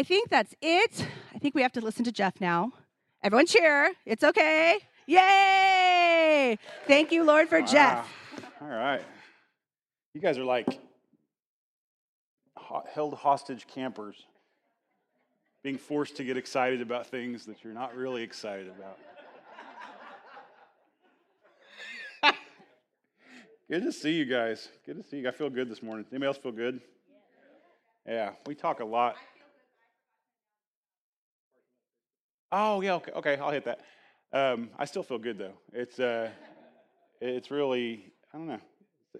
I think that's it. I think we have to listen to Jeff now. Everyone cheer. It's okay. Yay! Thank you, Lord, for Jeff. All right. You guys are like held hostage campers, being forced to get excited about things that you're not really excited about. good to see you guys. Good to see you. I feel good this morning. Anybody else feel good? Yeah, we talk a lot. Oh yeah, okay, okay, I'll hit that. Um, I still feel good though. It's uh, it's really I don't know.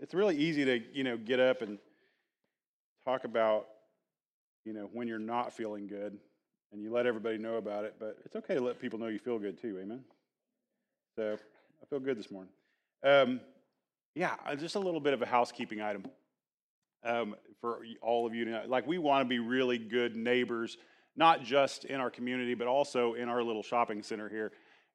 It's really easy to you know get up and talk about you know when you're not feeling good, and you let everybody know about it. But it's okay to let people know you feel good too. Amen. So I feel good this morning. Um, yeah, uh, just a little bit of a housekeeping item um, for all of you to know. Like we want to be really good neighbors not just in our community, but also in our little shopping center here.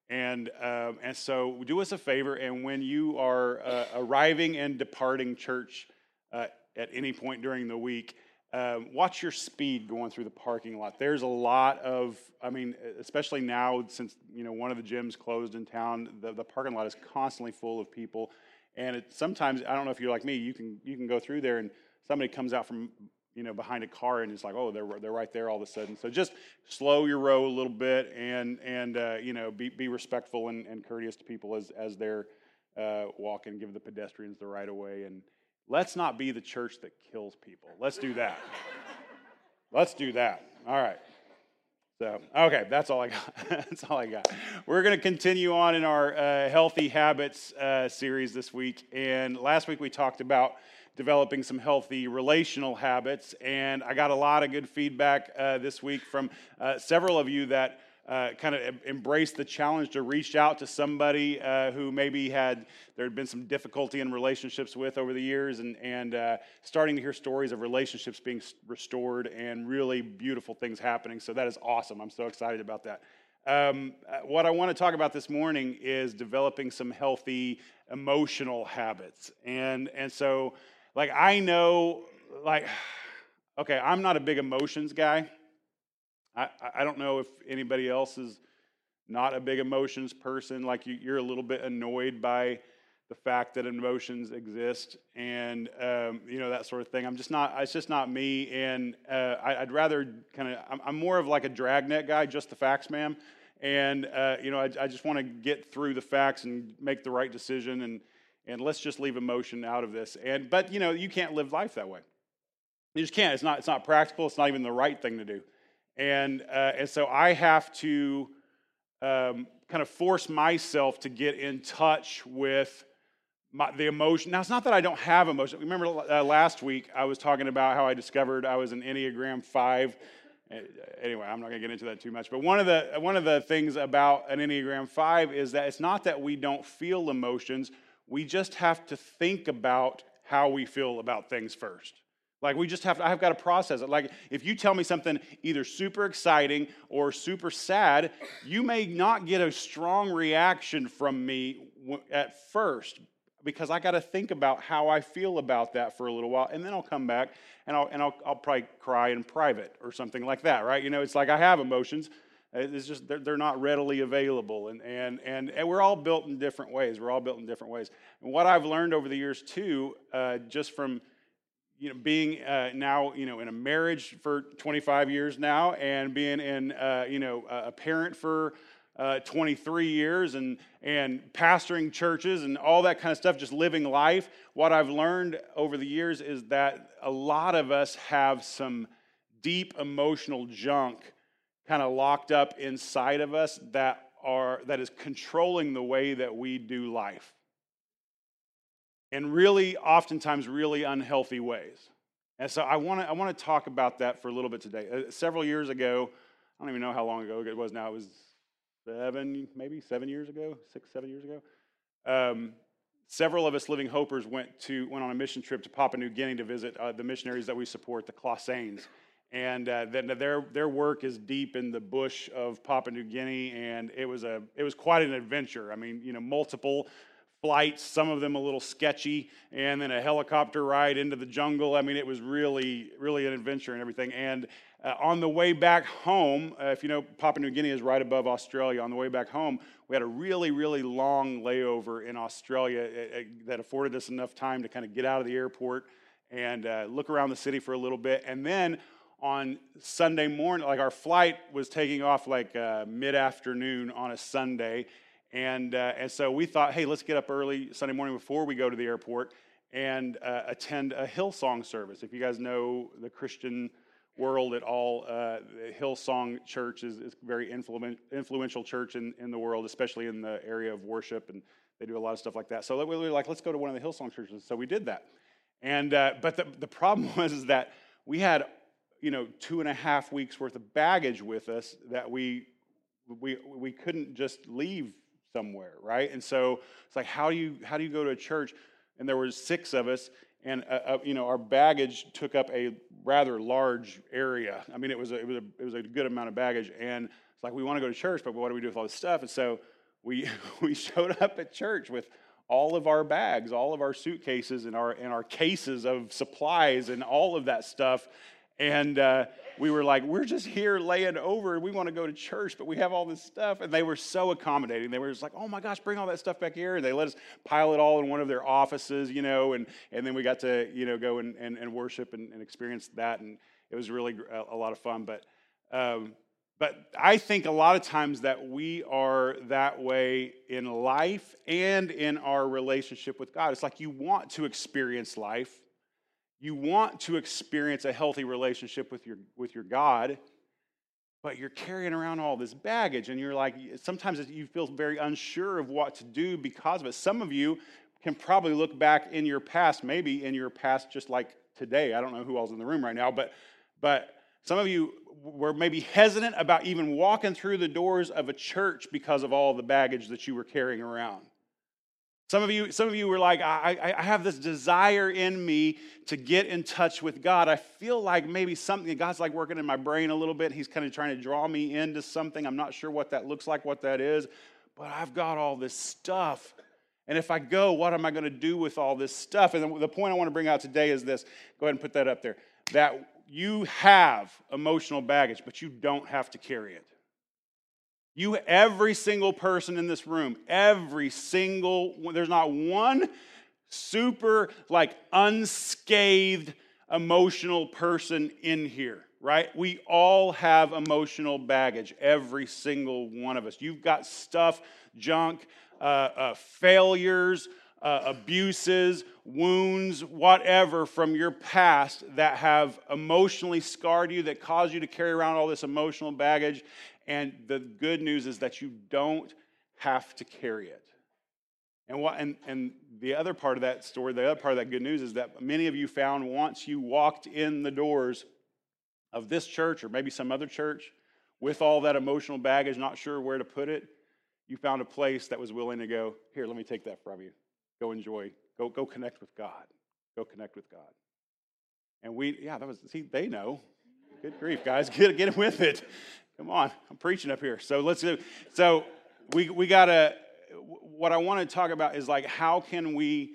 And, um, and so do us a favor, and when you are uh, arriving and departing church uh, at any point during the week, um, watch your speed going through the parking lot. There's a lot of, I mean, especially now since you know one of the gyms closed in town, the, the parking lot is constantly full of people. And it, sometimes I don't know if you're like me, you can you can go through there and somebody comes out from you know, behind a car and it's like, oh, they're, they're right there all of a sudden. So just slow your row a little bit and, and uh, you know, be, be respectful and, and courteous to people as, as they're uh, walking, give the pedestrians the right of way. And let's not be the church that kills people. Let's do that. let's do that. All right. So, okay, that's all I got. that's all I got. We're going to continue on in our uh, healthy habits uh, series this week. And last week we talked about developing some healthy relational habits. And I got a lot of good feedback uh, this week from uh, several of you that uh, kind of embraced the challenge to reach out to somebody uh, who maybe had there had been some difficulty in relationships with over the years, and and uh, starting to hear stories of relationships being restored and really beautiful things happening. So that is awesome. I'm so excited about that. Um, uh, what I want to talk about this morning is developing some healthy emotional habits, and and so like, I know, like, okay, I'm not a big emotions guy. I, I don't know if anybody else is not a big emotions person. Like, you, you're a little bit annoyed by the fact that emotions exist and um, you know that sort of thing i'm just not it's just not me and uh, I, would rather kind of I'm, I'm, more of like a dragnet guy just the facts ma'am and uh, you know i, I just want to get through the facts and make the right decision and and let's just leave emotion out of this. And but you know, you can't live life that way. You just can't. It's not. It's not practical. It's not even the right thing to do. And uh, and so I have to um, kind of force myself to get in touch with my, the emotion. Now it's not that I don't have emotion. Remember uh, last week I was talking about how I discovered I was an Enneagram Five. Uh, anyway, I'm not going to get into that too much. But one of the one of the things about an Enneagram Five is that it's not that we don't feel emotions we just have to think about how we feel about things first. Like we just have to, I've got to process it. Like if you tell me something either super exciting or super sad, you may not get a strong reaction from me at first because I got to think about how I feel about that for a little while, and then I'll come back and I'll and I'll, I'll probably cry in private or something like that, right? You know, it's like I have emotions, it's just they're, they're not readily available, and, and and and we're all built in different ways. We're all built in different ways. And what I've learned over the years too, uh, just from you know being uh, now you know in a marriage for 25 years now, and being in uh, you know a parent for uh, 23 years, and and pastoring churches and all that kind of stuff, just living life. What I've learned over the years is that a lot of us have some deep emotional junk kind of locked up inside of us that are that is controlling the way that we do life. In really oftentimes really unhealthy ways. And so i want to i want to talk about that for a little bit today. Uh, several years ago i don't even know how long ago it was now it was seven maybe seven years ago six seven years ago. Um, several of us living hopers went to went on a mission trip to papua new guinea to visit uh, the missionaries that we support the Clausanes and uh, their their work is deep in the bush of Papua New Guinea, and it was a it was quite an adventure. I mean, you know, multiple flights, some of them a little sketchy, and then a helicopter ride into the jungle. I mean, it was really really an adventure and everything. And uh, on the way back home, uh, if you know, Papua New Guinea is right above Australia. On the way back home, we had a really, really long layover in Australia uh, uh, that afforded us enough time to kind of get out of the airport and uh, look around the city for a little bit. And then on Sunday morning, like our flight was taking off like uh, mid afternoon on a Sunday. And, and so we thought, hey, let's get up early Sunday morning before we go to the airport and attend a Hillsong service. If you guys know the Christian world at all. Uh, Hillsong Church is, a very influ- influential church in, in the world, especially in the area of worship, and they do a lot of stuff like that. So we were like, let's go to one of the Hillsong churches. So we did that. And, uh, but the, the problem was that we had, you know, two and a half weeks worth of baggage with us that we, we, we couldn't just leave somewhere, right? And so it's like, how do you, how do you go to a church? And there was six of us, and uh, uh, you know our baggage took up a rather large area. I mean, it was a, it was a, it was a good amount of baggage, and it's like we want to go to church, but what do we do with all this stuff? And so we we showed up at church with all of our bags, all of our suitcases, and our and our cases of supplies, and all of that stuff, and uh, we were like, we're just here laying over. We want to go to church, but we have all this stuff. And they were so accommodating. They were just like, oh my gosh, bring all that stuff back here. And they let us pile it all in one of their offices, you know. And, and then we got to, you know, go and, and, and worship and, and experience that. And it was really a, a lot of fun. But, um, but I think a lot of times that we are that way in life and in our relationship with God. It's like you want to experience life you want to experience a healthy relationship with your, with your God, but you're carrying around all this baggage, and you're like, sometimes you feel very unsure of what to do because of it. Some of you can probably look back in your past, maybe in your past, just like today. I don't know who else in the room right now, but, but some of you were maybe hesitant about even walking through the doors of a church because of all the baggage that you were carrying around. Some of you, some of you were like, I, I have this desire in me to get in touch with God. I feel like maybe something, God's like working in my brain a little bit. He's kind of trying to draw me into something. I'm not sure what that looks like, what that is, but I've got all this stuff. And if I go, what am I going to do with all this stuff? And the point I want to bring out today is this go ahead and put that up there that you have emotional baggage, but you don't have to carry it. You, every single person in this room, every single, there's not one super, like, unscathed emotional person in here, right? We all have emotional baggage, every single one of us. You've got stuff, junk, uh, uh, failures, uh, abuses, wounds, whatever from your past that have emotionally scarred you, that cause you to carry around all this emotional baggage. And the good news is that you don't have to carry it. And, what, and, and the other part of that story, the other part of that good news is that many of you found once you walked in the doors of this church or maybe some other church with all that emotional baggage, not sure where to put it, you found a place that was willing to go, here, let me take that from you. Go enjoy, go, go connect with God. Go connect with God. And we, yeah, that was, see, they know. Good grief, guys, get, get with it. Come on, I'm preaching up here. So let's do. So we we gotta. What I want to talk about is like how can we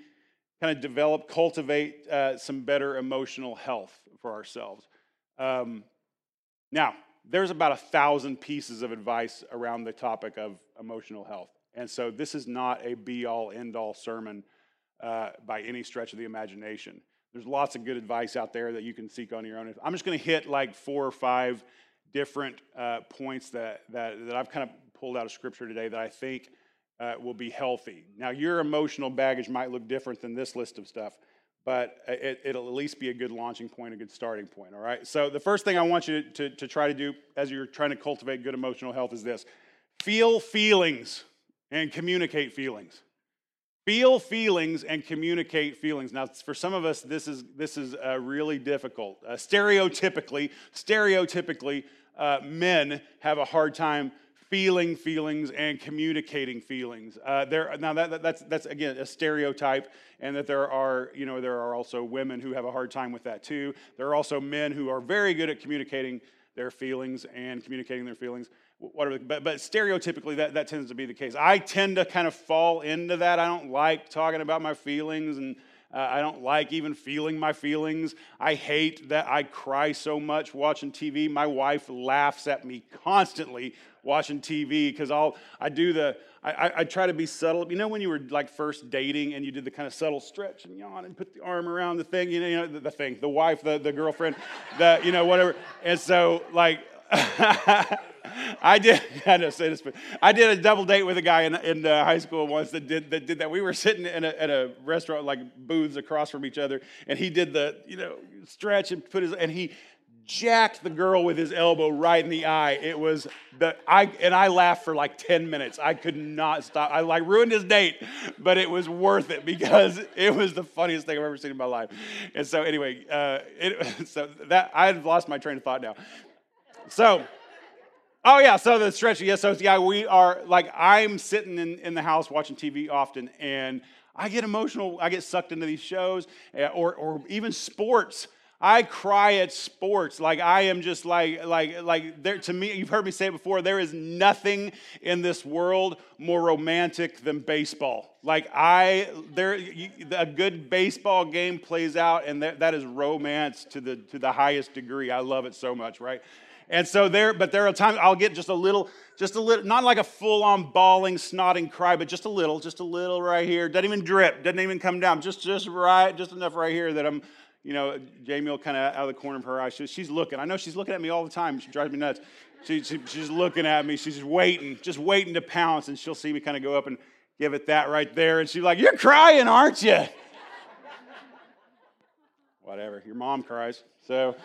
kind of develop, cultivate uh, some better emotional health for ourselves. Um, now, there's about a thousand pieces of advice around the topic of emotional health, and so this is not a be-all, end-all sermon uh, by any stretch of the imagination. There's lots of good advice out there that you can seek on your own. I'm just going to hit like four or five different uh, points that, that, that I've kind of pulled out of scripture today that I think uh, will be healthy. Now, your emotional baggage might look different than this list of stuff, but it, will at least be a good launching point, a good starting point, all right? So, the first thing I want you to, to try to do as you're trying to cultivate good emotional health is this feel feelings and communicate feelings. Feel feelings and communicate feelings. Now, for some of us, this is this is uh, really difficult. Uh, stereotypically, stereotypically, uh, men have a hard time feeling feelings and communicating feelings. Uh, there, now that, that, that's, that's again a stereotype, and that there are you know there are also women who have a hard time with that too. There are also men who are very good at communicating their feelings and communicating their feelings. Whatever, but, but stereotypically that, that tends to be the case. I tend to kind of fall into that. I don't like talking about my feelings and Uh, I don't like even feeling my feelings. I hate that I cry so much watching TV. My wife laughs at me constantly watching TV because I'll I do the I, I, try to be subtle. You know when you were like first dating and you did the kind of subtle stretch and yawn and put the arm around the thing, you know, you know the, the thing, the wife, the, the girlfriend, the you know whatever. And so like I did. I know, say this, but I did a double date with a guy in, in uh, high school once that did that. Did that. We were sitting in a, at a restaurant, like booths across from each other, and he did the you know stretch and put his and he jacked the girl with his elbow right in the eye. It was the I and I laughed for like 10 minutes. I could not stop. I like ruined his date, but it was worth it because it was the funniest thing I've ever seen in my life. And so anyway, uh, it, so that I've lost my train of thought now. So Oh yeah, so the stretching. Yeah, so yeah, we are like I'm sitting in, in the house watching TV often, and I get emotional. I get sucked into these shows, eh, or or even sports. I cry at sports. Like I am just like like like there to me. You've heard me say it before. There is nothing in this world more romantic than baseball. Like I there a good baseball game plays out, and that, that is romance to the to the highest degree. I love it so much. Right. And so there, but there are times I'll get just a little, just a little, not like a full on bawling, snotting cry, but just a little, just a little right here. Doesn't even drip, doesn't even come down, just, just right, just enough right here that I'm, you know, Jamie will kind of out of the corner of her eye. She, she's looking. I know she's looking at me all the time. She drives me nuts. She, she, she's looking at me. She's just waiting, just waiting to pounce. And she'll see me kind of go up and give it that right there. And she's like, You're crying, aren't you? Whatever. Your mom cries. So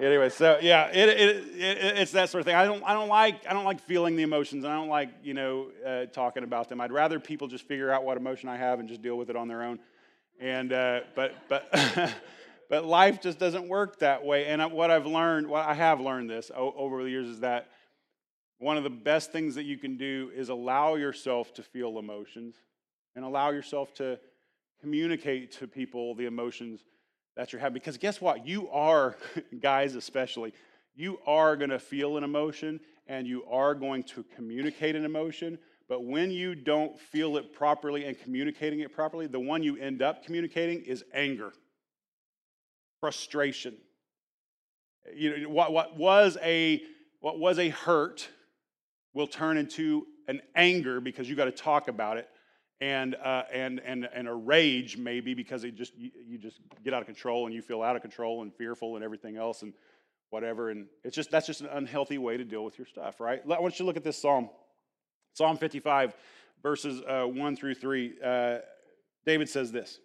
anyway, so yeah, it, it, it, it's that sort of thing. I don't, I don't like, I don't like feeling the emotions. I don't like, you know, uh, talking about them. I'd rather people just figure out what emotion I have and just deal with it on their own. And uh, but but but life just doesn't work that way. And what I've learned, what I have learned this over the years is that one of the best things that you can do is allow yourself to feel emotions and allow yourself to communicate to people the emotions that you're having. Because guess what? You are, guys especially, you are going to feel an emotion and you are going to communicate an emotion. But when you don't feel it properly and communicating it properly, the one you end up communicating is anger, frustration. You know, what, what, was a, what was a hurt will turn into an anger because you got to talk about it and, uh, and, and, and a rage maybe because it just, you, you, just get out of control and you feel out of control and fearful and everything else and whatever. And it's just, that's just an unhealthy way to deal with your stuff, right? I want you to look at this Psalm. Psalm 55, verses uh, 1 through 3. Uh, David says this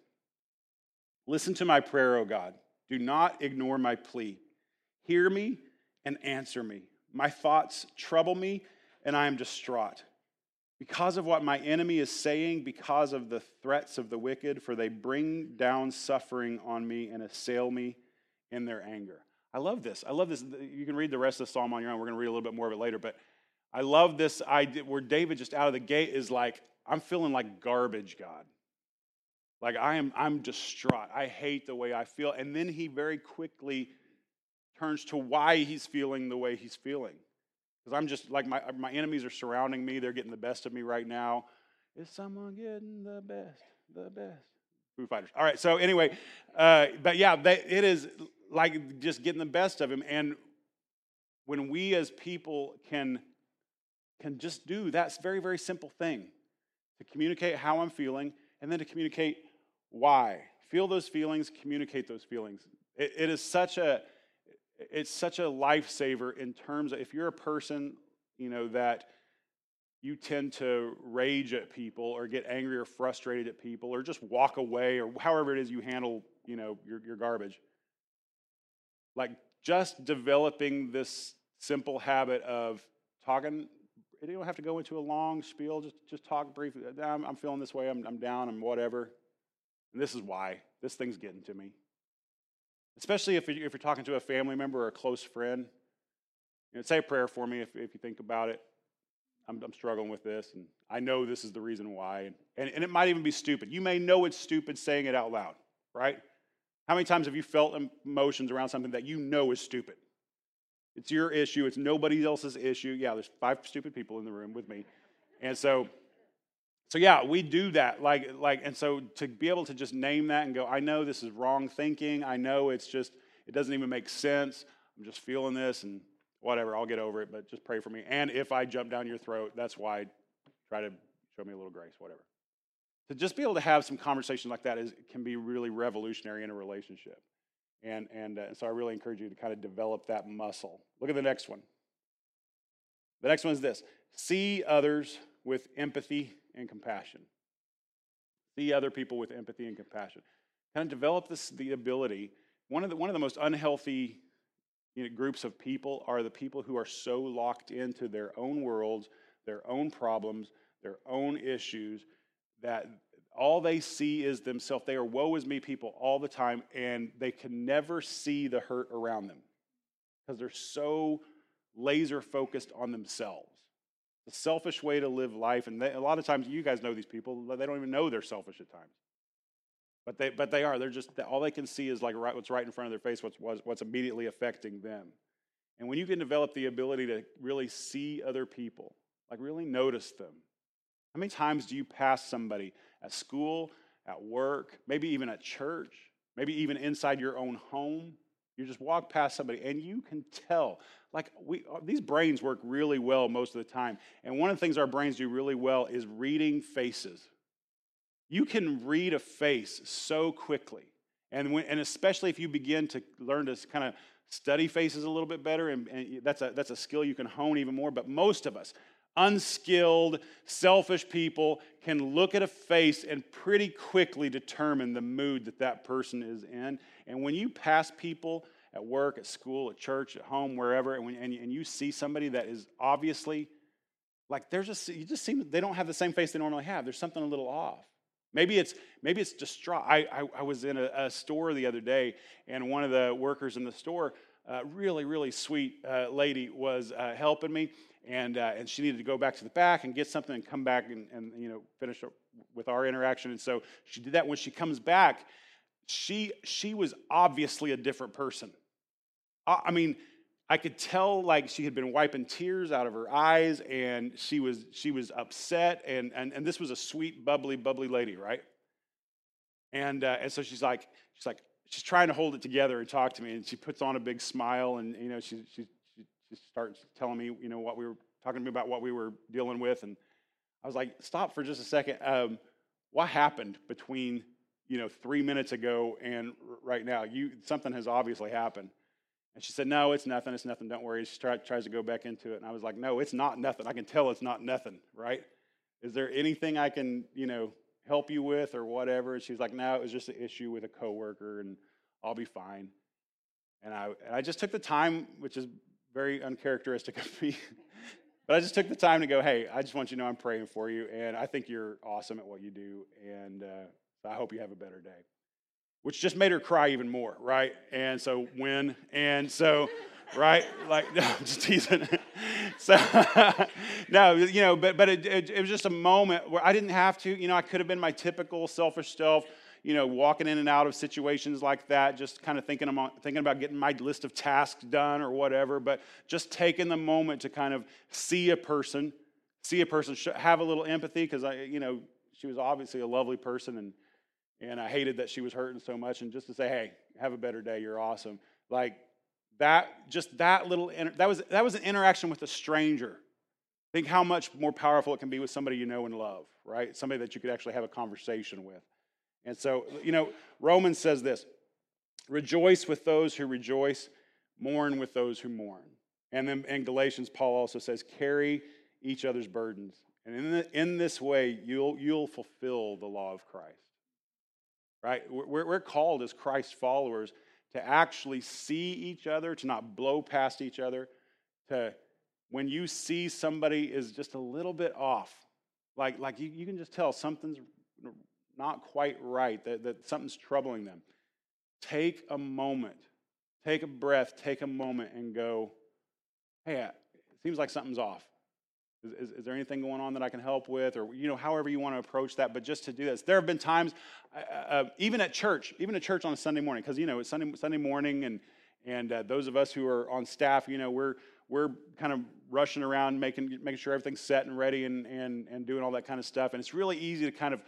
Listen to my prayer, O God. Do not ignore my plea. Hear me and answer me. My thoughts trouble me, and I am distraught because of what my enemy is saying, because of the threats of the wicked, for they bring down suffering on me and assail me in their anger. I love this. I love this. You can read the rest of the psalm on your own. We're going to read a little bit more of it later, but I love this idea where David just out of the gate is like, I'm feeling like garbage, God. Like I am I'm distraught. I hate the way I feel. And then he very quickly turns to why he's feeling the way he's feeling. Because I'm just like my, my enemies are surrounding me. They're getting the best of me right now. Is someone getting the best? The best. Foo Fighters. All right. So anyway, uh, but yeah, they, it is like just getting the best of him. And when we as people can can just do that very very simple thing to communicate how I'm feeling and then to communicate why. Feel those feelings. Communicate those feelings. it, it is such a it's such a lifesaver in terms of if you're a person, you know, that you tend to rage at people or get angry or frustrated at people or just walk away or however it is you handle, you know, your, your garbage. Like just developing this simple habit of talking you don't have to go into a long spiel. Just, just talk briefly. I'm, I'm feeling this way. I'm, I'm down. I'm whatever. And this is why. This thing's getting to me. Especially if you're, talking to a family member or a close friend. You know, say a prayer for me if, if you think about it. I'm, I'm, struggling with this, and I know this is the reason why. And, and it might even be stupid. You may know it's stupid saying it out loud, right? How many times have you felt emotions around something that you know is stupid? It's your issue, it's nobody else's issue. Yeah, there's five stupid people in the room with me. And so so yeah, we do that. Like, like, and so to be able to just name that and go, I know this is wrong thinking. I know it's just, it doesn't even make sense. I'm just feeling this and whatever, I'll get over it, but just pray for me. And if I jump down your throat, that's why try to show me a little grace, whatever. To just be able to have some conversation like that is, can be really revolutionary in a relationship. And, and uh, so I really encourage you to kind of develop that muscle. Look at the next one. The next one is this see others with empathy and compassion. See other people with empathy and compassion. Kind of develop this, the ability. One of the, one of the most unhealthy you know, groups of people are the people who are so locked into their own worlds, their own problems, their own issues, that all they see is themselves. They are woe is me people all the time, and they can never see the hurt around them because they're so laser focused on themselves. The selfish way to live life, and they, a lot of times you guys know these people, they don't even know they're selfish at times. But they, but they are. They're just all they can see is like right, what's right in front of their face, what's, what's immediately affecting them. And when you can develop the ability to really see other people, like really notice them. How many times do you pass somebody at school, at work, maybe even at church, maybe even inside your own home? You just walk past somebody and you can tell. Like we uh, these brains work really well most of the time. And one of the things our brains do really well is reading faces. You can read a face so quickly. And, when, and especially if you begin to learn to kind of study faces a little bit better, and, and that's, a, that's a skill you can hone even more. But most of us, unskilled, selfish people, can look at a face and pretty quickly determine the mood that that person is in. And when you pass people at work, at school, at church, at home, wherever, and, when, and, and you see somebody that is obviously like there's just you just seem they don't have the same face they normally have. There's something a little off. Maybe it's maybe it's distraught. I, I, I was in a, a, store the other day, and one of the workers in the store, uh, really really sweet uh, lady, was uh, helping me, and uh, and she needed to go back to the back and get something and come back and, and you know finish up with our interaction. And so she did that. When she comes back, she she was obviously a different person. I, I mean I could tell like she had been wiping tears out of her eyes and she was she was upset and and, and this was a sweet bubbly bubbly lady right and uh, and so she's like she's like she's trying to hold it together and talk to me and she puts on a big smile and you know she she she starts telling me you know what we were talking to me about what we were dealing with and I was like stop for just a second um, what happened between you know three minutes ago and right now you something has obviously happened and she said, No, it's nothing. It's nothing. Don't worry. She try, tries to go back into it. And I was like, No, it's not nothing. I can tell it's not nothing, right? Is there anything I can, you know, help you with or whatever? And she was like, No, it was just an issue with a coworker and I'll be fine. And I, and I just took the time, which is very uncharacteristic of me, but I just took the time to go, Hey, I just want you to know I'm praying for you. And I think you're awesome at what you do. And uh, I hope you have a better day which just made her cry even more, right? And so when, and so, right? Like, no, I'm just teasing. so, no, you know, but, but it, it, it, was just a moment where I didn't have to, you know, I could have been my typical selfish self, you know, walking in and out of situations like that, just kind of thinking about, thinking about getting my list of tasks done or whatever, but just taking the moment to kind of see a person, see a person, have a little empathy, because I, you know, she was obviously a lovely person and, and I hated that she was hurting so much. And just to say, hey, have a better day, you're awesome. Like that, just that little, that was, that was an interaction with a stranger. Think how much more powerful it can be with somebody you know and love, right? Somebody that you could actually have a conversation with. And so, you know, Romans says this rejoice with those who rejoice, mourn with those who mourn. And then in Galatians, Paul also says, carry each other's burdens. And in, the, in this way, you'll, you'll fulfill the law of Christ right? We're, we're called as Christ followers to actually see each other, to not blow past each other, to when you see somebody is just a little bit off, like, like you, you can just tell something's not quite right, that, that something's troubling them. Take a moment, take a breath, take a moment and go, hey, it seems like something's off. Is, is, is, there anything going on that I can help with? Or, you know, however you want to approach that. But just to do this, there have been times, uh, uh, even at church, even at church on a Sunday morning, because, you know, it's Sunday, Sunday morning, and, and uh, those of us who are on staff, you know, we're, we're kind of rushing around making making sure everything's set and ready and and and doing all that kind of stuff. And it's really easy to kind of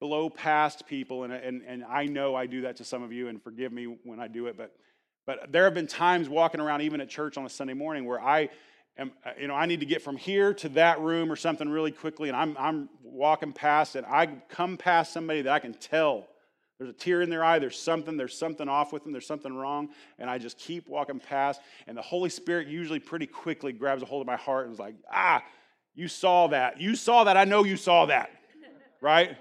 blow past people and and and I know I do that to some of you and forgive me when I do it, but but there have been times walking around even at church on a Sunday morning where I am, uh, you know, I need to get from here to that room or something really quickly, and I'm, I'm walking past and I come past somebody that I can tell there's a tear in their eye, there's something, there's something off with them, there's something wrong, and I just keep walking past, and the Holy Spirit usually pretty quickly grabs a hold of my heart and is like, ah, you saw that. You saw that. I know you saw that. right?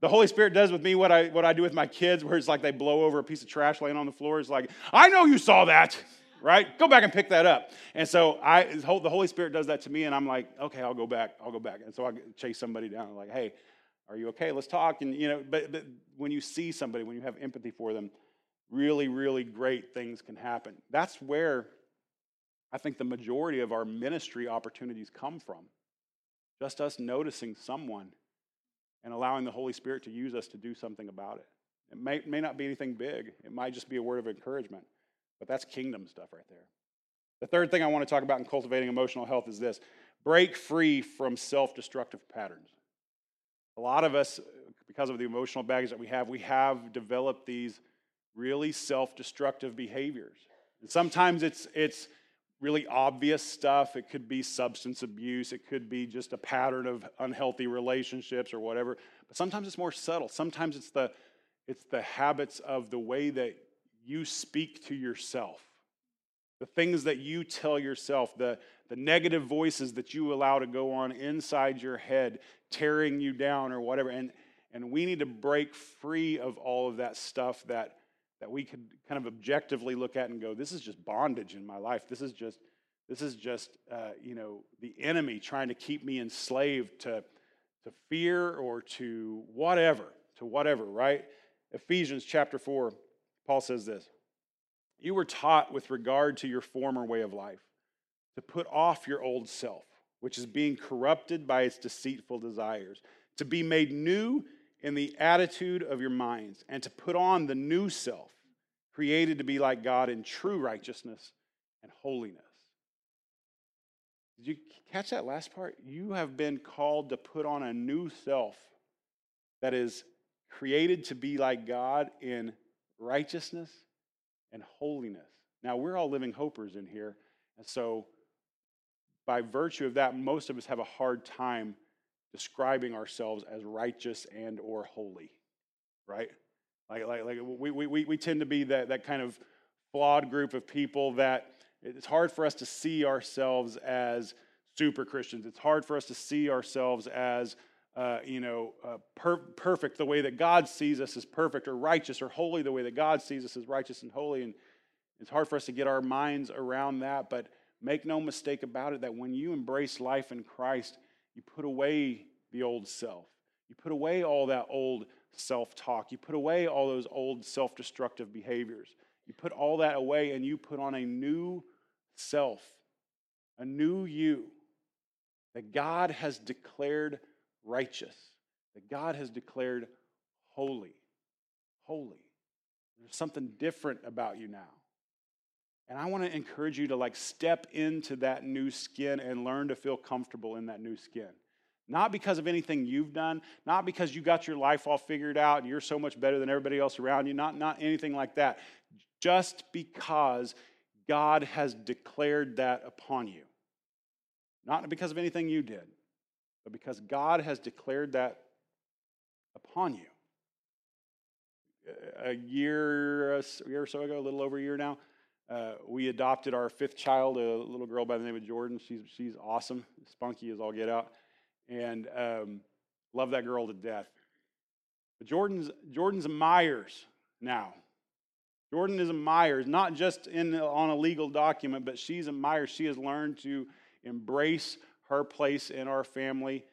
The Holy Spirit does with me what I, what I do with my kids, where it's like they blow over a piece of trash laying on the floor. It's like, I know you saw that right? Go back and pick that up. And so I, the Holy Spirit does that to me, and I'm like, okay, I'll go back. I'll go back. And so I chase somebody down, like, hey, are you okay? Let's talk. And you know, but, but when you see somebody, when you have empathy for them, really, really great things can happen. That's where I think the majority of our ministry opportunities come from. Just us noticing someone and allowing the Holy Spirit to use us to do something about it. It may, may not be anything big, it might just be a word of encouragement. But that's kingdom stuff right there. The third thing I want to talk about in cultivating emotional health is this break free from self destructive patterns. A lot of us, because of the emotional baggage that we have, we have developed these really self destructive behaviors. And sometimes it's, it's really obvious stuff. It could be substance abuse, it could be just a pattern of unhealthy relationships or whatever. But sometimes it's more subtle. Sometimes it's the, it's the habits of the way that you speak to yourself, the things that you tell yourself, the, the negative voices that you allow to go on inside your head, tearing you down or whatever. And, and we need to break free of all of that stuff that, that we could kind of objectively look at and go, this is just bondage in my life. This is just, this is just uh, you know, the enemy trying to keep me enslaved to, to fear or to whatever, to whatever, right? Ephesians chapter 4 Paul says this You were taught with regard to your former way of life to put off your old self, which is being corrupted by its deceitful desires, to be made new in the attitude of your minds, and to put on the new self, created to be like God in true righteousness and holiness. Did you catch that last part? You have been called to put on a new self that is created to be like God in righteousness, and holiness. Now, we're all living hopers in here. And so, by virtue of that, most of us have a hard time describing ourselves as righteous and or holy, right? Like, like, like we, we, we tend to be that, that kind of flawed group of people that it's hard for us to see ourselves as super Christians. It's hard for us to see ourselves as uh, you know, uh, per- perfect the way that God sees us as perfect, or righteous or holy the way that God sees us as righteous and holy. And it's hard for us to get our minds around that. But make no mistake about it that when you embrace life in Christ, you put away the old self. You put away all that old self talk. You put away all those old self destructive behaviors. You put all that away and you put on a new self, a new you that God has declared righteous, that God has declared holy. Holy. There's something different about you now. And I want to encourage you to like step into that new skin and learn to feel comfortable in that new skin. Not because of anything you've done, not because you got your life all figured out and you're so much better than everybody else around you, not, not anything like that. Just because God has declared that upon you. Not because of anything you did, but because God has declared that upon you. A year, a year or so ago, a little over a year now, uh, we adopted our fifth child, a little girl by the name of Jordan. She's, she's awesome, spunky as all get out, and um, love that girl to death. But Jordan's, Jordan's a Myers now. Jordan is a Myers, not just in, on a legal document, but she's a Myers. She has learned to embrace her place in our family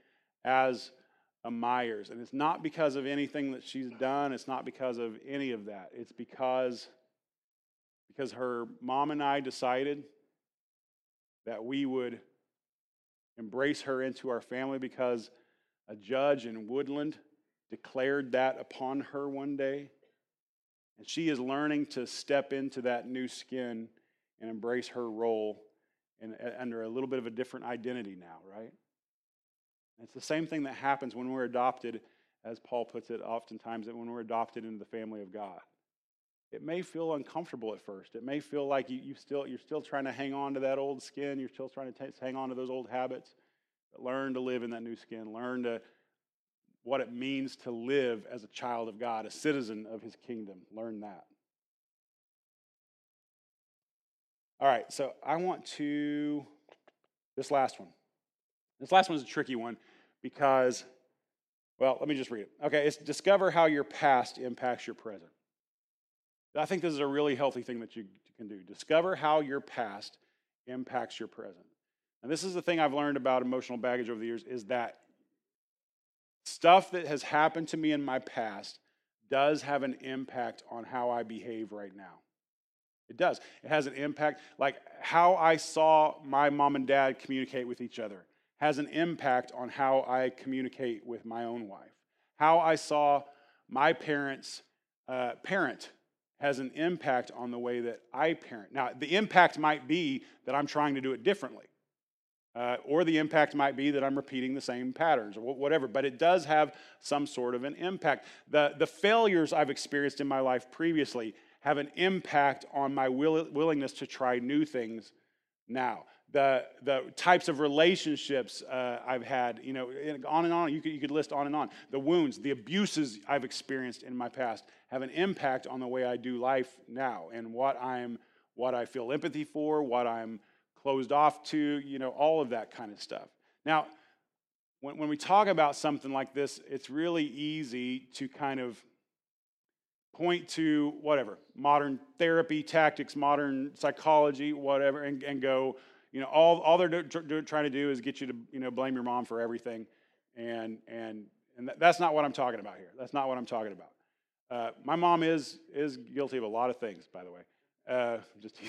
as a Myers. And it's not because of anything that she's done, it's not because of any of that. It's because because her mom and I decided that we would embrace her into our family because a judge in Woodland declared that upon her one day. And she is learning to step into that new skin and embrace her role and uh, under a little bit of a different identity now, right? It's the same thing that happens when we're adopted, as Paul puts it oftentimes, that when we're adopted into the family of God. It may feel uncomfortable at first. It may feel like you, you still, you're still trying to hang on to that old skin. You're still trying to t- hang on to those old habits. But learn to live in that new skin. Learn to what it means to live as a child of God, a citizen of his kingdom. Learn that. All right, so I want to, this last one. This last one is a tricky one because, well, let me just read it. Okay, it's discover how your past impacts your present. I think this is a really healthy thing that you can do. Discover how your past impacts your present. And this is the thing I've learned about emotional baggage over the years is that stuff that has happened to me in my past does have an impact on how I behave right now. It does. It has an impact, like how I saw my mom and dad communicate with each other has an impact on how I communicate with my own wife. How I saw my parents uh, parent has an impact on the way that I parent. Now, the impact might be that I'm trying to do it differently. Uh, or the impact might be that I'm repeating the same patterns or whatever, but it does have some sort of an impact. The, the failures I've experienced in my life previously have an impact on my will, willingness to try new things now. The, the types of relationships uh, I've had, you know, on and on, you could, you could list on and on. The wounds, the abuses I've experienced in my past have an impact on the way I do life now and what I'm, what I feel empathy for, what I'm closed off to, you know, all of that kind of stuff. Now, when, when we talk about something like this, it's really easy to kind of point to whatever modern therapy tactics modern psychology whatever and, and go you know all, all they're do, do, trying to do is get you to you know blame your mom for everything. And and and that's not what i'm talking about here. That's not what i'm talking about. Uh, my mom is is guilty of a lot of things by the way. Uh, just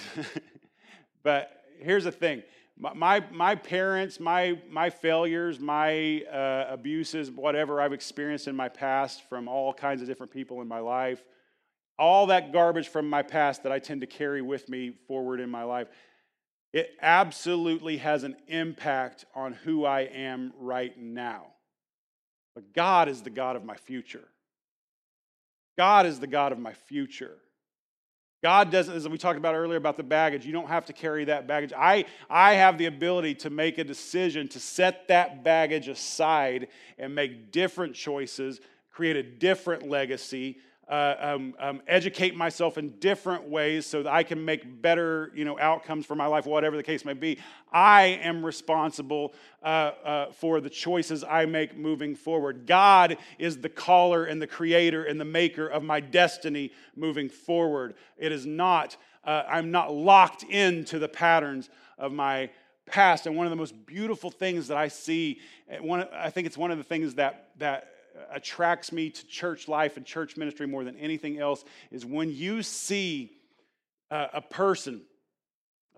but here's the thing my, my parents, my, my failures, my uh, abuses, whatever I've experienced in my past from all kinds of different people in my life, all that garbage from my past that I tend to carry with me forward in my life, it absolutely has an impact on who I am right now. But God is the God of my future. God is the God of my future. God doesn't, as we talked about earlier about the baggage, you don't have to carry that baggage. I, I have the ability to make a decision to set that baggage aside and make different choices, create a different legacy, uh, um, um, educate myself in different ways so that I can make better you know, outcomes for my life, whatever the case may be. I am responsible uh, uh, for the choices I make moving forward. God is the caller and the creator and the maker of my destiny moving forward. It is not, uh, I'm not locked into the patterns of my past. And one of the most beautiful things that I see, one, I think it's one of the things that, that attracts me to church life and church ministry more than anything else is when you see uh, a person.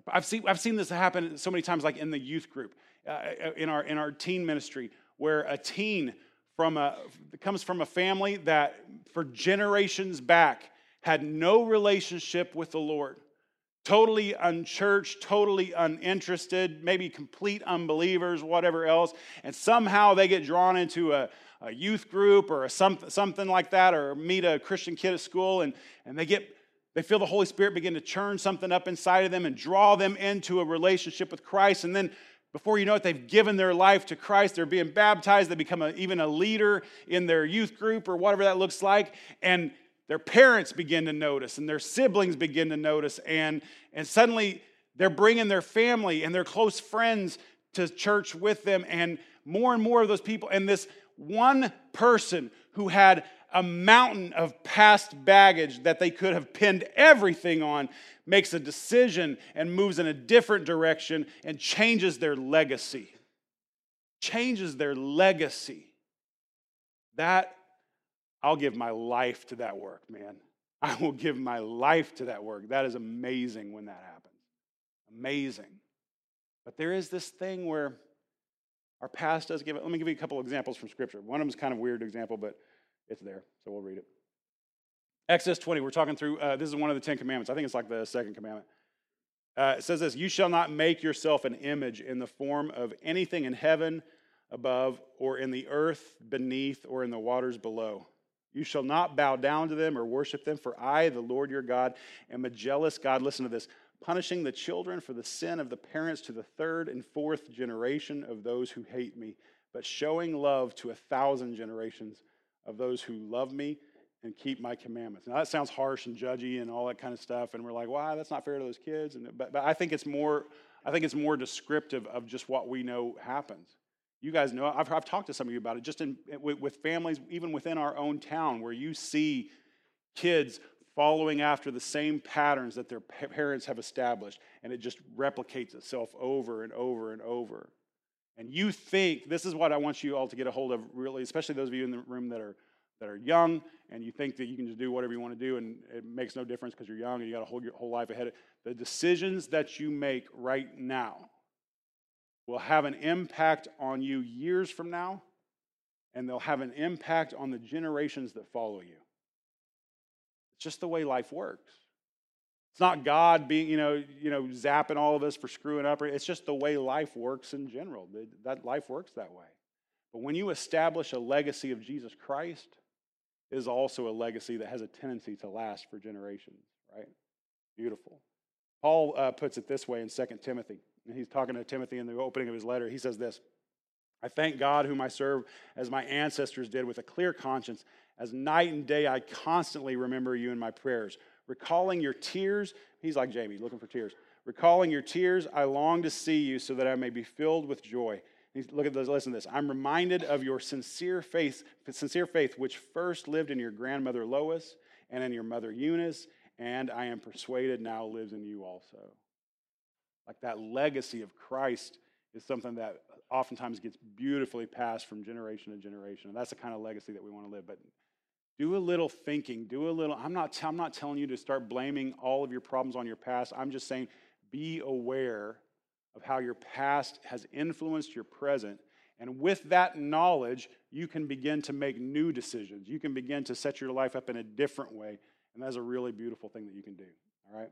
I've seen, I've seen this happen so many times, like in the youth group, uh, in, our, in our teen ministry, where a teen from a, comes from a family that for generations back had no relationship with the Lord totally unchurched, totally uninterested, maybe complete unbelievers, whatever else, and somehow they get drawn into a, a youth group or something, something like that, or meet a Christian kid at school, and, and they get they feel the Holy Spirit begin to churn something up inside of them and draw them into a relationship with Christ. And then before you know it, they've given their life to Christ. They're being baptized. They become a, even a leader in their youth group or whatever that looks like. And their parents begin to notice and their siblings begin to notice. And, and suddenly they're bringing their family and their close friends to church with them. And more and more of those people, and this one person who had a mountain of past baggage that they could have pinned everything on makes a decision and moves in a different direction and changes their legacy. Changes their legacy. That, I'll give my life to that work, man. I will give my life to that work. That is amazing when that happens. Amazing. But there is this thing where our past does give it. Let me give you a couple examples from Scripture. One of them is kind of weird example, but it's there, so we'll read it. Exodus 20, we're talking through, uh, this is one of the Ten Commandments. I think it's like the second commandment. Uh, it says this You shall not make yourself an image in the form of anything in heaven above, or in the earth beneath, or in the waters below. You shall not bow down to them or worship them, for I, the Lord your God, am a jealous God. Listen to this punishing the children for the sin of the parents to the third and fourth generation of those who hate me, but showing love to a thousand generations of those who love me and keep my commandments. Now that sounds harsh and judgy and all that kind of stuff, and we're like, "Wow, that's not fair to those kids." And but, but I think it's more, I think it's more descriptive of just what we know happens. You guys know, I've, I've talked to some of you about it, just in, with, with families, even within our own town, where you see kids following after the same patterns that their parents have established, and it just replicates itself over and over and over. And you think this is what I want you all to get a hold of, really, especially those of you in the room that are that are young, and you think that you can just do whatever you want to do, and it makes no difference because you're young and you got a whole your whole life ahead. The decisions that you make right now will have an impact on you years from now, and they'll have an impact on the generations that follow you. Just the way life works. It's not God being, you know, you know, zapping all of us for screwing up. It's just the way life works in general. That life works that way. But when you establish a legacy of Jesus Christ, is also a legacy that has a tendency to last for generations, right? Beautiful. Paul uh, puts it this way in 2 Timothy. He's talking to Timothy in the opening of his letter. He says this I thank God, whom I serve as my ancestors did with a clear conscience. As night and day, I constantly remember you in my prayers. Recalling your tears, he's like Jamie, looking for tears. Recalling your tears, I long to see you so that I may be filled with joy. Look at this, listen to this. I'm reminded of your sincere faith, sincere faith, which first lived in your grandmother Lois and in your mother Eunice, and I am persuaded now lives in you also. Like that legacy of Christ is something that oftentimes gets beautifully passed from generation to generation. And that's the kind of legacy that we want to live. But do a little thinking, do a little. I'm not, I'm not telling you to start blaming all of your problems on your past. I'm just saying be aware of how your past has influenced your present. And with that knowledge, you can begin to make new decisions. You can begin to set your life up in a different way. And that's a really beautiful thing that you can do. All right?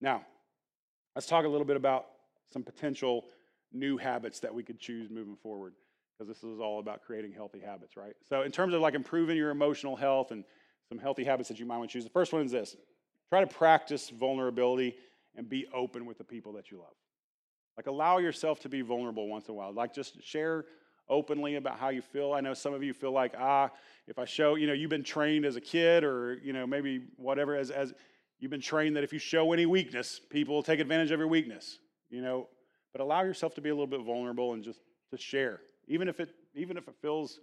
Now, let's talk a little bit about some potential new habits that we could choose moving forward because this is all about creating healthy habits, right? So, in terms of like improving your emotional health and some healthy habits that you might want to choose, the first one is this try to practice vulnerability and be open with the people that you love. Like, allow yourself to be vulnerable once in a while. Like, just share openly about how you feel. I know some of you feel like, ah, if I show, you know, you've been trained as a kid or, you know, maybe whatever, as, as you've been trained that if you show any weakness, people will take advantage of your weakness, you know. But allow yourself to be a little bit vulnerable and just to share, even if it, even if it feels,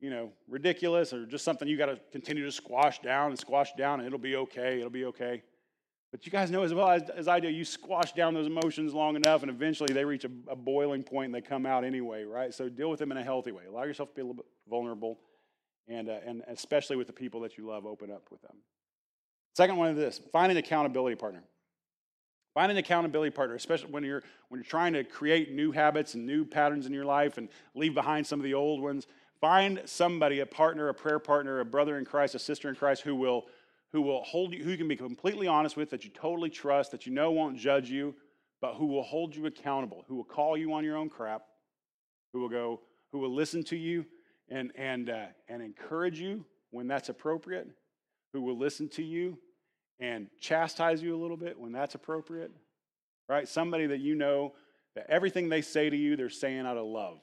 you know, ridiculous or just something you got to continue to squash down and squash down, and it'll be okay. It'll be okay. But you guys know as well as, as, I do, you squash down those emotions long enough, and eventually they reach a, a, boiling point and they come out anyway, right? So deal with them in a healthy way. Allow yourself to be a little bit vulnerable, and, uh, and especially with the people that you love, open up with them. Second one is this find an accountability partner. Find an accountability partner, especially when you're, when you're trying to create new habits and new patterns in your life and leave behind some of the old ones. Find somebody, a partner, a prayer partner, a brother in Christ, a sister in Christ who will who will hold you, who you can be completely honest with, that you totally trust, that you know won't judge you, but who will hold you accountable, who will call you on your own crap, who will go, who will listen to you and and uh, and encourage you when that's appropriate, who will listen to you and chastise you a little bit when that's appropriate, right? Somebody that you know that everything they say to you, they're saying out of love,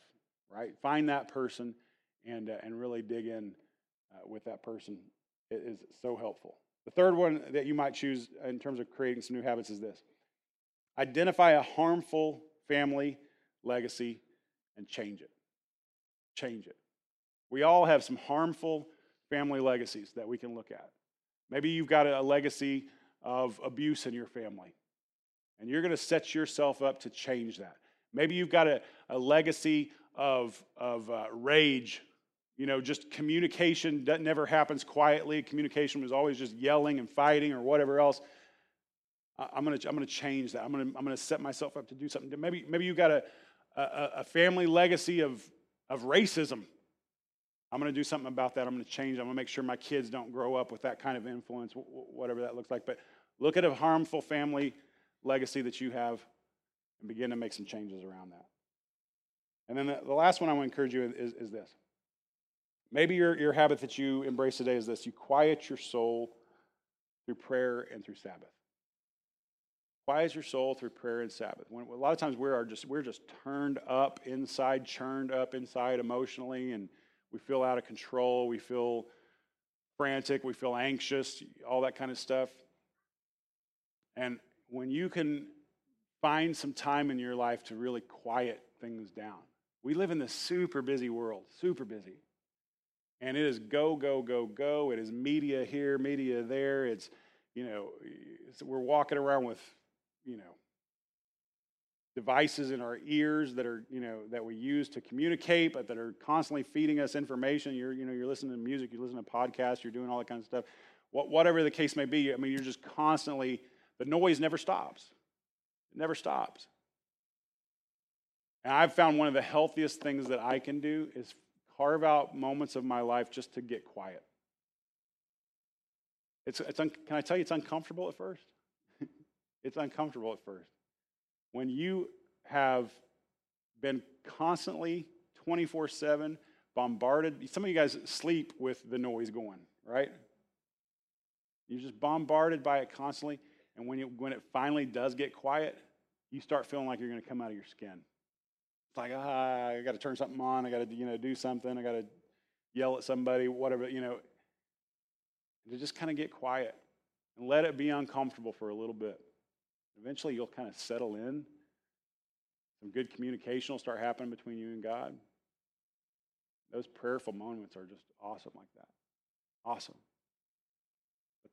right? Find that person and uh, and really dig in uh, with that person it is so helpful. The third one that you might choose in terms of creating some new habits is this identify a harmful family legacy and change it. Change it. We all have some harmful family legacies that we can look at. Maybe you've got a legacy of abuse in your family, and you're going to set yourself up to change that. Maybe you've got a, a legacy of, of uh, rage you know, just communication that never happens quietly. Communication was always just yelling and fighting or whatever else. I'm going to I'm to change that. I'm going to I'm to set myself up to do something. Maybe maybe you got a, a, a family legacy of of racism. I'm going to do something about that. I'm going to change. I'm going to make sure my kids don't grow up with that kind of influence, whatever that looks like. But look at a harmful family legacy that you have and begin to make some changes around that. And then the, last one I want to encourage you is, is this. Maybe your, your habit that you embrace today is this you quiet your soul through prayer and through Sabbath. Quiet your soul through prayer and Sabbath. When, a lot of times we are just we're just turned up inside, churned up inside emotionally, and we feel out of control. We feel frantic. We feel anxious. All that kind of stuff. And when you can find some time in your life to really quiet things down, we live in this super busy world, super busy. And it is go, go, go, go. It is media here, media there. It's, you know, it's, we're walking around with, you know, devices in our ears that are, you know, that we use to communicate, but that are constantly feeding us information. You're, you know, you're listening to music, you're listening to podcasts, you're doing all that kind of stuff. What, whatever the case may be, I mean, you're just constantly, the noise never stops. It never stops. And I've found one of the healthiest things that I can do is carve out moments of my life just to get quiet. It's, it's un, can I tell you it's uncomfortable at first? it's uncomfortable at first. When you have been constantly 24 7 bombarded, some of you guys sleep with the noise going, right? You're just bombarded by it constantly. And when, you, when it finally does get quiet, you start feeling like you're going to come out of your skin. It's like, ah, I got to turn something on. I got to, you know, do something. I got to yell at somebody, whatever, you know. To just kind of get quiet and let it be uncomfortable for a little bit. Eventually, you'll kind of settle in. Some good communication will start happening between you and God. Those prayerful moments are just awesome like that. Awesome.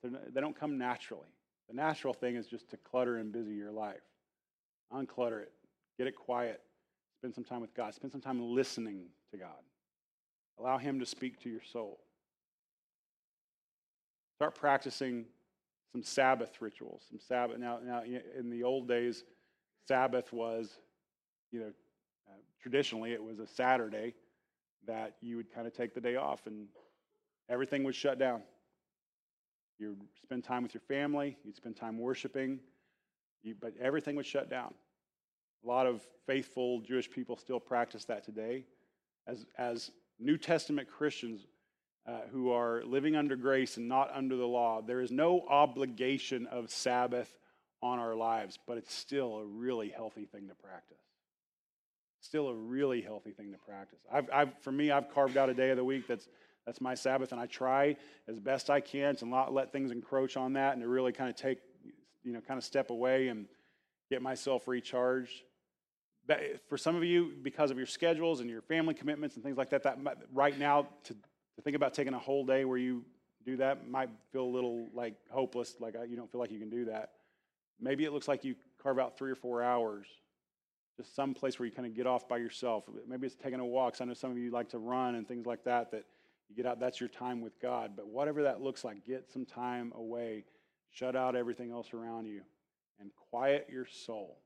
But they don't come naturally. The natural thing is just to clutter and busy your life. Unclutter it, get it quiet, Spend some time with God. Spend some time listening to God. Allow Him to speak to your soul. Start practicing some Sabbath rituals. Some Sabbath. Now, now in the old days, Sabbath was, you know, uh, traditionally it was a Saturday that you would kind of take the day off and everything would shut down. You'd spend time with your family. You'd spend time worshiping, you, but everything would shut down. A lot of faithful Jewish people still practice that today. As, as New Testament Christians uh, who are living under grace and not under the law, there is no obligation of Sabbath on our lives, but it's still a really healthy thing to practice. Still a really healthy thing to practice. I've, I've, for me, I've carved out a day of the week that's that's my Sabbath, and I try as best I can to not let things encroach on that and to really kind of take, you know, kind of step away and get myself recharged But for some of you, because of your schedules and your family commitments and things like that, that right now to, to think about taking a whole day where you do that might feel a little like hopeless, like you don't feel like you can do that. Maybe it looks like you carve out three or four hours, just some place where you kind of get off by yourself. Maybe it's taking a walk. I know some of you like to run and things like that. That you get out, that's your time with God. But whatever that looks like, get some time away, shut out everything else around you, and quiet your soul.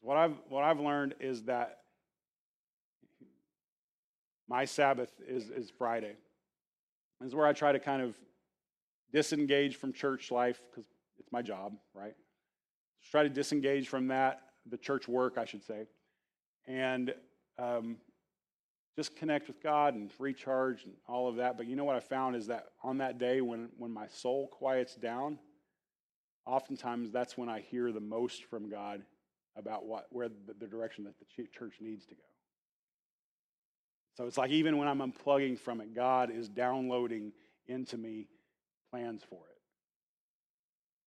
What I've, what I've learned is that my Sabbath is, is Friday. This is where I try to kind of disengage from church life because it's my job, right? Just try to disengage from that, the church work, I should say, and um, just connect with God and recharge and all of that. But you know what I found is that on that day when, when my soul quiets down, oftentimes that's when I hear the most from God about what, where the, the direction that the church needs to go. So it's like even when I'm unplugging from it, God is downloading into me plans for it.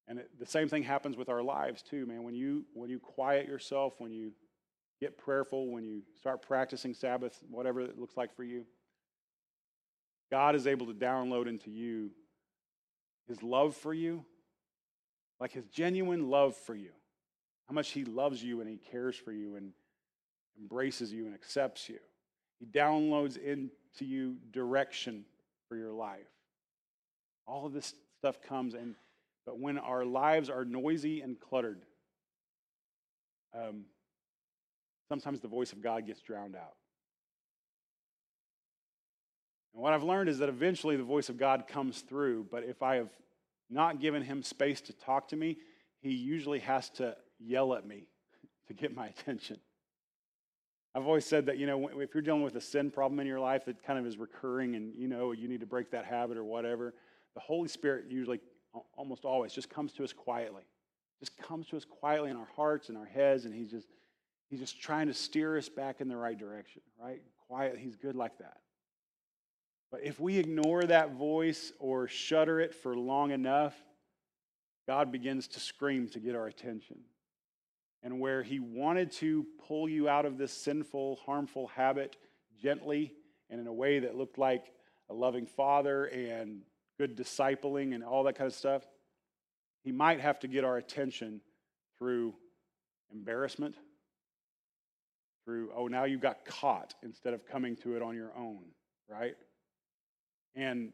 And it, the same thing happens with our lives too, man. When you when you quiet yourself, when you get prayerful, when you start practicing Sabbath, whatever it looks like for you, God is able to download into you his love for you, like his genuine love for you how much He loves you and He cares for you and embraces you and accepts you. He downloads into you direction for your life. All of this stuff comes, and but when our lives are noisy and cluttered, um, sometimes the voice of God gets drowned out. And what I've learned is that eventually the voice of God comes through, but if I have not given him space to talk to me, he usually has to yell at me to get my attention. I've always said that, you know, if you're dealing with a sin problem in your life that kind of is recurring and, you know, you need to break that habit or whatever, the Holy Spirit usually, almost always, just comes to us quietly. Just comes to us quietly in our hearts and our heads, and he's just, he's just trying to steer us back in the right direction, right? Quiet, he's good like that. But if we ignore that voice or shudder it for long enough, God begins to scream to get our attention. And where He wanted to pull you out of this sinful, harmful habit gently and in a way that looked like a loving father and good discipling and all that kind of stuff, He might have to get our attention through embarrassment, through, oh, now you got caught instead of coming to it on your own, right? And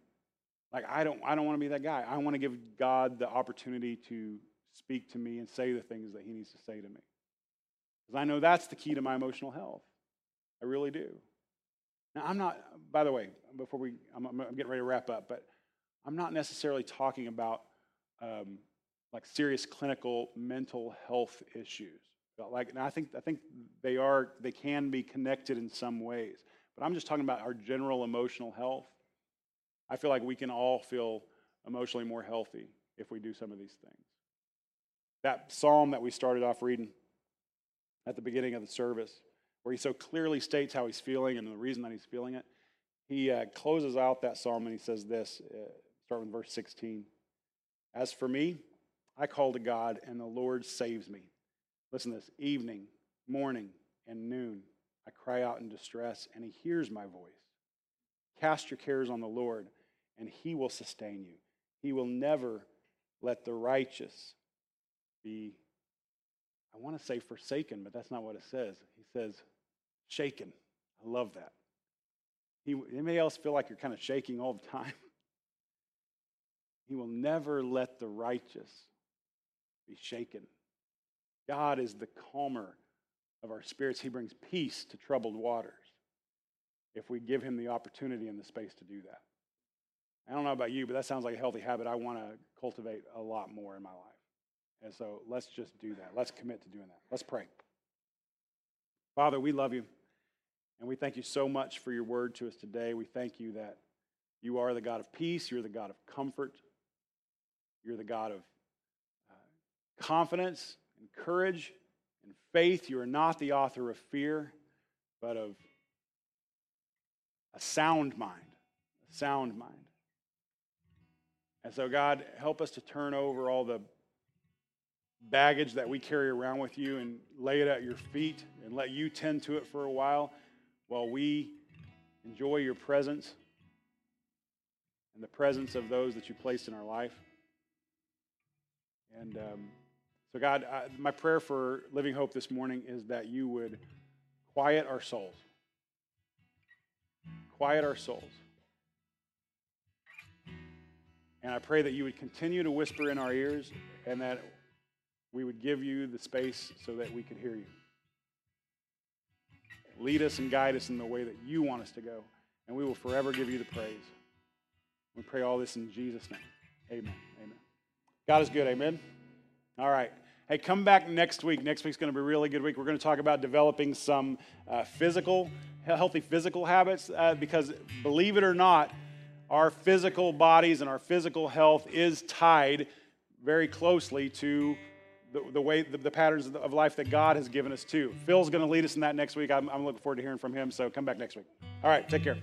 like I don't I don't want to be that guy. I want to give God the opportunity to speak to me and say the things that he needs to say to me. Because I know that's the key to my emotional health. I really do. Now, I'm not, by the way, before we, I'm, I'm getting ready to wrap up, but I'm not necessarily talking about um, like serious clinical mental health issues. Like, and I think, I think they are, they can be connected in some ways. But I'm just talking about our general emotional health. I feel like we can all feel emotionally more healthy if we do some of these things. That psalm that we started off reading at the beginning of the service, where he so clearly states how he's feeling and the reason that he's feeling it, he uh, closes out that psalm and he says this, uh, start with verse 16. As for me, I call to God, and the Lord saves me. Listen to this evening, morning, and noon, I cry out in distress, and he hears my voice. Cast your cares on the Lord, and he will sustain you. He will never let the righteous be, I want to say forsaken, but that's not what it says. He says shaken. I love that. He, anybody else feel like you're kind of shaking all the time? He will never let the righteous be shaken. God is the calmer of our spirits. He brings peace to troubled waters if we give him the opportunity and the space to do that. I don't know about you, but that sounds like a healthy habit I want to cultivate a lot more in my life. And so let's just do that. Let's commit to doing that. Let's pray. Father, we love you. And we thank you so much for your word to us today. We thank you that you are the God of peace, you're the God of comfort, you're the God of uh, confidence and courage and faith. You are not the author of fear, but of a sound mind. A sound mind. And so, God, help us to turn over all the baggage that we carry around with you and lay it at your feet and let you tend to it for a while while we enjoy your presence and the presence of those that you placed in our life. And um, so, God, I, my prayer for Living Hope this morning is that you would quiet our souls quiet our souls. And I pray that you would continue to whisper in our ears and that we would give you the space so that we could hear you. Lead us and guide us in the way that you want us to go, and we will forever give you the praise. We pray all this in Jesus' name. Amen. Amen. God is good. Amen. All right. Hey, come back next week. Next week's going to be a really good week. We're going to talk about developing some uh, physical, healthy physical habits uh, because, believe it or not, our physical bodies and our physical health is tied very closely to the, the way, the, the, patterns of life that God has given us too. Phil's going to lead us in that next week. I'm, I'm looking forward to hearing from him, so come back next week. All right, take care.